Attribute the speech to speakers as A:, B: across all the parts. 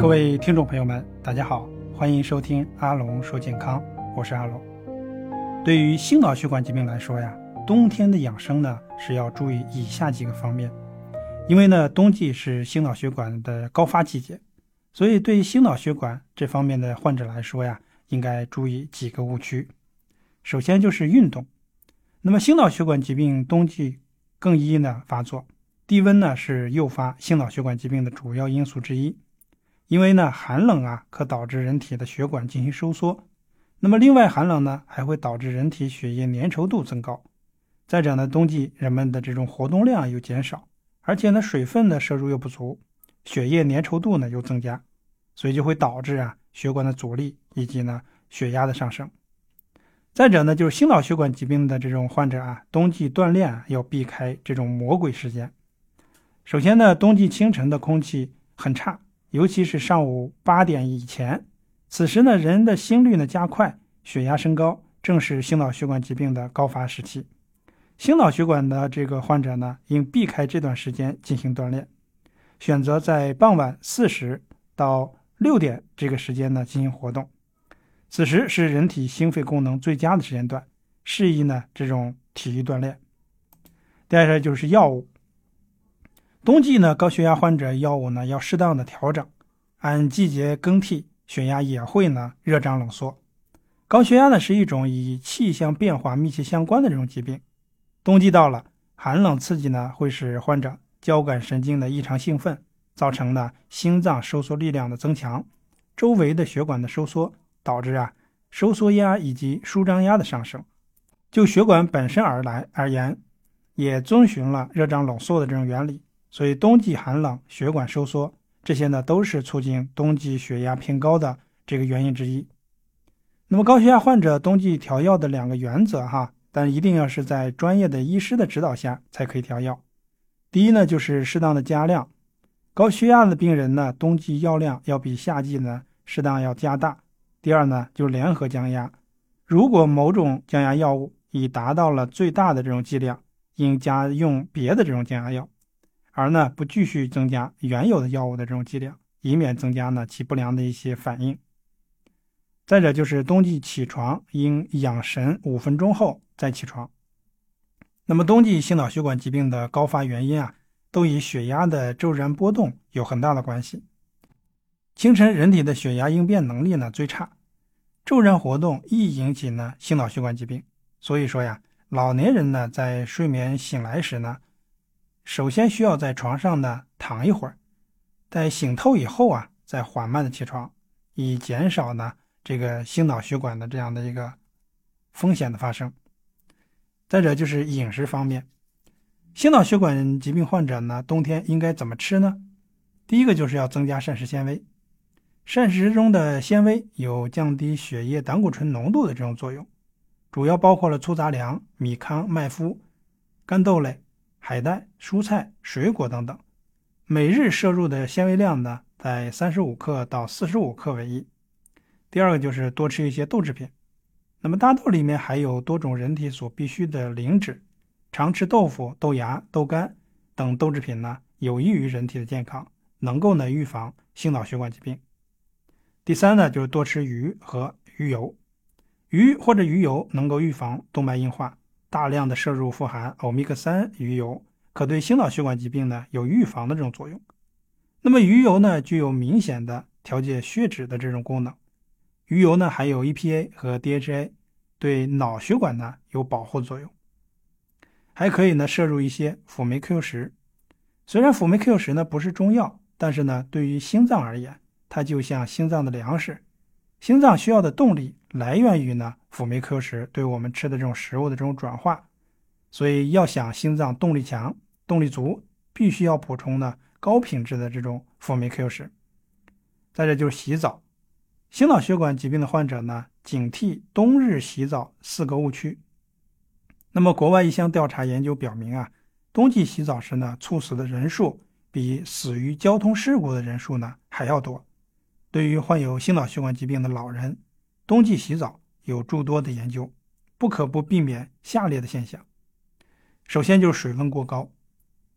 A: 各位听众朋友们，大家好，欢迎收听阿龙说健康，我是阿龙。对于心脑血管疾病来说呀，冬天的养生呢是要注意以下几个方面，因为呢冬季是心脑血管的高发季节，所以对心脑血管这方面的患者来说呀，应该注意几个误区。首先就是运动，那么心脑血管疾病冬季更易呢发作，低温呢是诱发心脑血管疾病的主要因素之一。因为呢，寒冷啊，可导致人体的血管进行收缩。那么，另外寒冷呢，还会导致人体血液粘稠度增高。再者呢，冬季人们的这种活动量又减少，而且呢，水分的摄入又不足，血液粘稠度呢又增加，所以就会导致啊，血管的阻力以及呢，血压的上升。再者呢，就是心脑血管疾病的这种患者啊，冬季锻炼要避开这种魔鬼时间。首先呢，冬季清晨的空气很差。尤其是上午八点以前，此时呢，人的心率呢加快，血压升高，正是心脑血管疾病的高发时期。心脑血管的这个患者呢，应避开这段时间进行锻炼，选择在傍晚四时到六点这个时间呢进行活动。此时是人体心肺功能最佳的时间段，适宜呢这种体育锻炼。第二就是药物。冬季呢，高血压患者药物呢要适当的调整，按季节更替，血压也会呢热胀冷缩。高血压呢是一种与气象变化密切相关的这种疾病。冬季到了，寒冷刺激呢会使患者交感神经的异常兴奋，造成呢心脏收缩力量的增强，周围的血管的收缩，导致啊收缩压以及舒张压的上升。就血管本身而来而言，也遵循了热胀冷缩的这种原理。所以冬季寒冷，血管收缩，这些呢都是促进冬季血压偏高的这个原因之一。那么高血压患者冬季调药的两个原则哈，但一定要是在专业的医师的指导下才可以调药。第一呢就是适当的加量，高血压的病人呢冬季药量要比夏季呢适当要加大。第二呢就联合降压，如果某种降压药物已达到了最大的这种剂量，应加用别的这种降压药。而呢，不继续增加原有的药物的这种剂量，以免增加呢其不良的一些反应。再者就是冬季起床应养神五分钟后再起床。那么冬季心脑血管疾病的高发原因啊，都与血压的骤然波动有很大的关系。清晨人体的血压应变能力呢最差，骤然活动易引起呢心脑血管疾病。所以说呀，老年人呢在睡眠醒来时呢。首先需要在床上呢躺一会儿，在醒透以后啊，再缓慢的起床，以减少呢这个心脑血管的这样的一个风险的发生。再者就是饮食方面，心脑血管疾病患者呢冬天应该怎么吃呢？第一个就是要增加膳食纤维，膳食中的纤维有降低血液胆固醇浓度的这种作用，主要包括了粗杂粮、米糠、麦麸、干豆类。海带、蔬菜、水果等等，每日摄入的纤维量呢，在三十五克到四十五克为宜。第二个就是多吃一些豆制品。那么大豆里面含有多种人体所必需的磷脂，常吃豆腐、豆芽、豆干等豆制品呢，有益于人体的健康，能够呢预防心脑血管疾病。第三呢，就是多吃鱼和鱼油，鱼或者鱼油能够预防动脉硬化。大量的摄入富含欧米伽三鱼油，可对心脑血管疾病呢有预防的这种作用。那么鱼油呢，具有明显的调节血脂的这种功能。鱼油呢含有 EPA 和 DHA，对脑血管呢有保护作用。还可以呢摄入一些辅酶 Q 十。虽然辅酶 Q 十呢不是中药，但是呢对于心脏而言，它就像心脏的粮食。心脏需要的动力来源于呢辅酶 Q 十对我们吃的这种食物的这种转化，所以要想心脏动力强、动力足，必须要补充呢高品质的这种辅酶 Q 十。再者就是洗澡，心脑血管疾病的患者呢警惕冬日洗澡四个误区。那么国外一项调查研究表明啊，冬季洗澡时呢猝死的人数比死于交通事故的人数呢还要多。对于患有心脑血管疾病的老人，冬季洗澡有诸多的研究，不可不避免下列的现象。首先就是水温过高。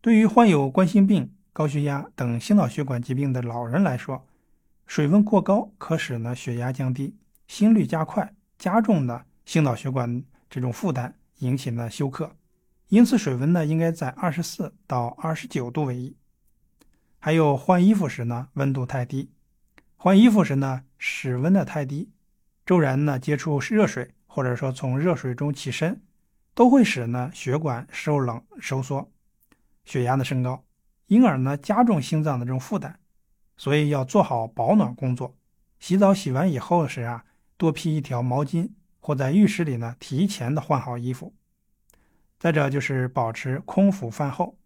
A: 对于患有冠心病、高血压等心脑血管疾病的老人来说，水温过高可使呢血压降低，心率加快，加重呢心脑血管这种负担，引起呢休克。因此，水温呢应该在二十四到二十九度为宜。还有换衣服时呢，温度太低；换衣服时呢，室温的太低，骤然呢接触热水，或者说从热水中起身，都会使呢血管受冷收缩，血压的升高，因而呢加重心脏的这种负担。所以要做好保暖工作。洗澡洗完以后时啊，多披一条毛巾，或在浴室里呢提前的换好衣服。再者就是保持空腹饭后，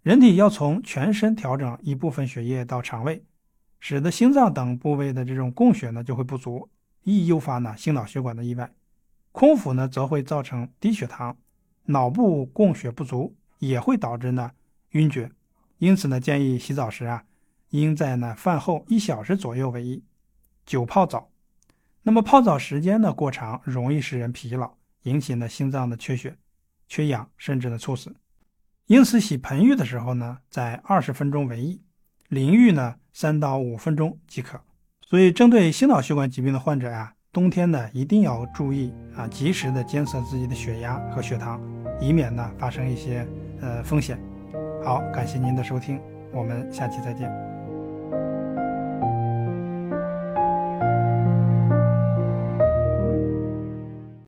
A: 人体要从全身调整一部分血液到肠胃，使得心脏等部位的这种供血呢就会不足，易诱发呢心脑血管的意外。空腹呢则会造成低血糖，脑部供血不足也会导致呢晕厥。因此呢建议洗澡时啊，应在呢饭后一小时左右为宜。久泡澡，那么泡澡时间呢过长，容易使人疲劳，引起呢心脏的缺血。缺氧甚至呢猝死，因此洗盆浴的时候呢，在二十分钟为宜，淋浴呢三到五分钟即可。所以，针对心脑血管疾病的患者呀，冬天呢一定要注意啊，及时的监测自己的血压和血糖，以免呢发生一些呃风险。好，感谢您的收听，我们下期再见。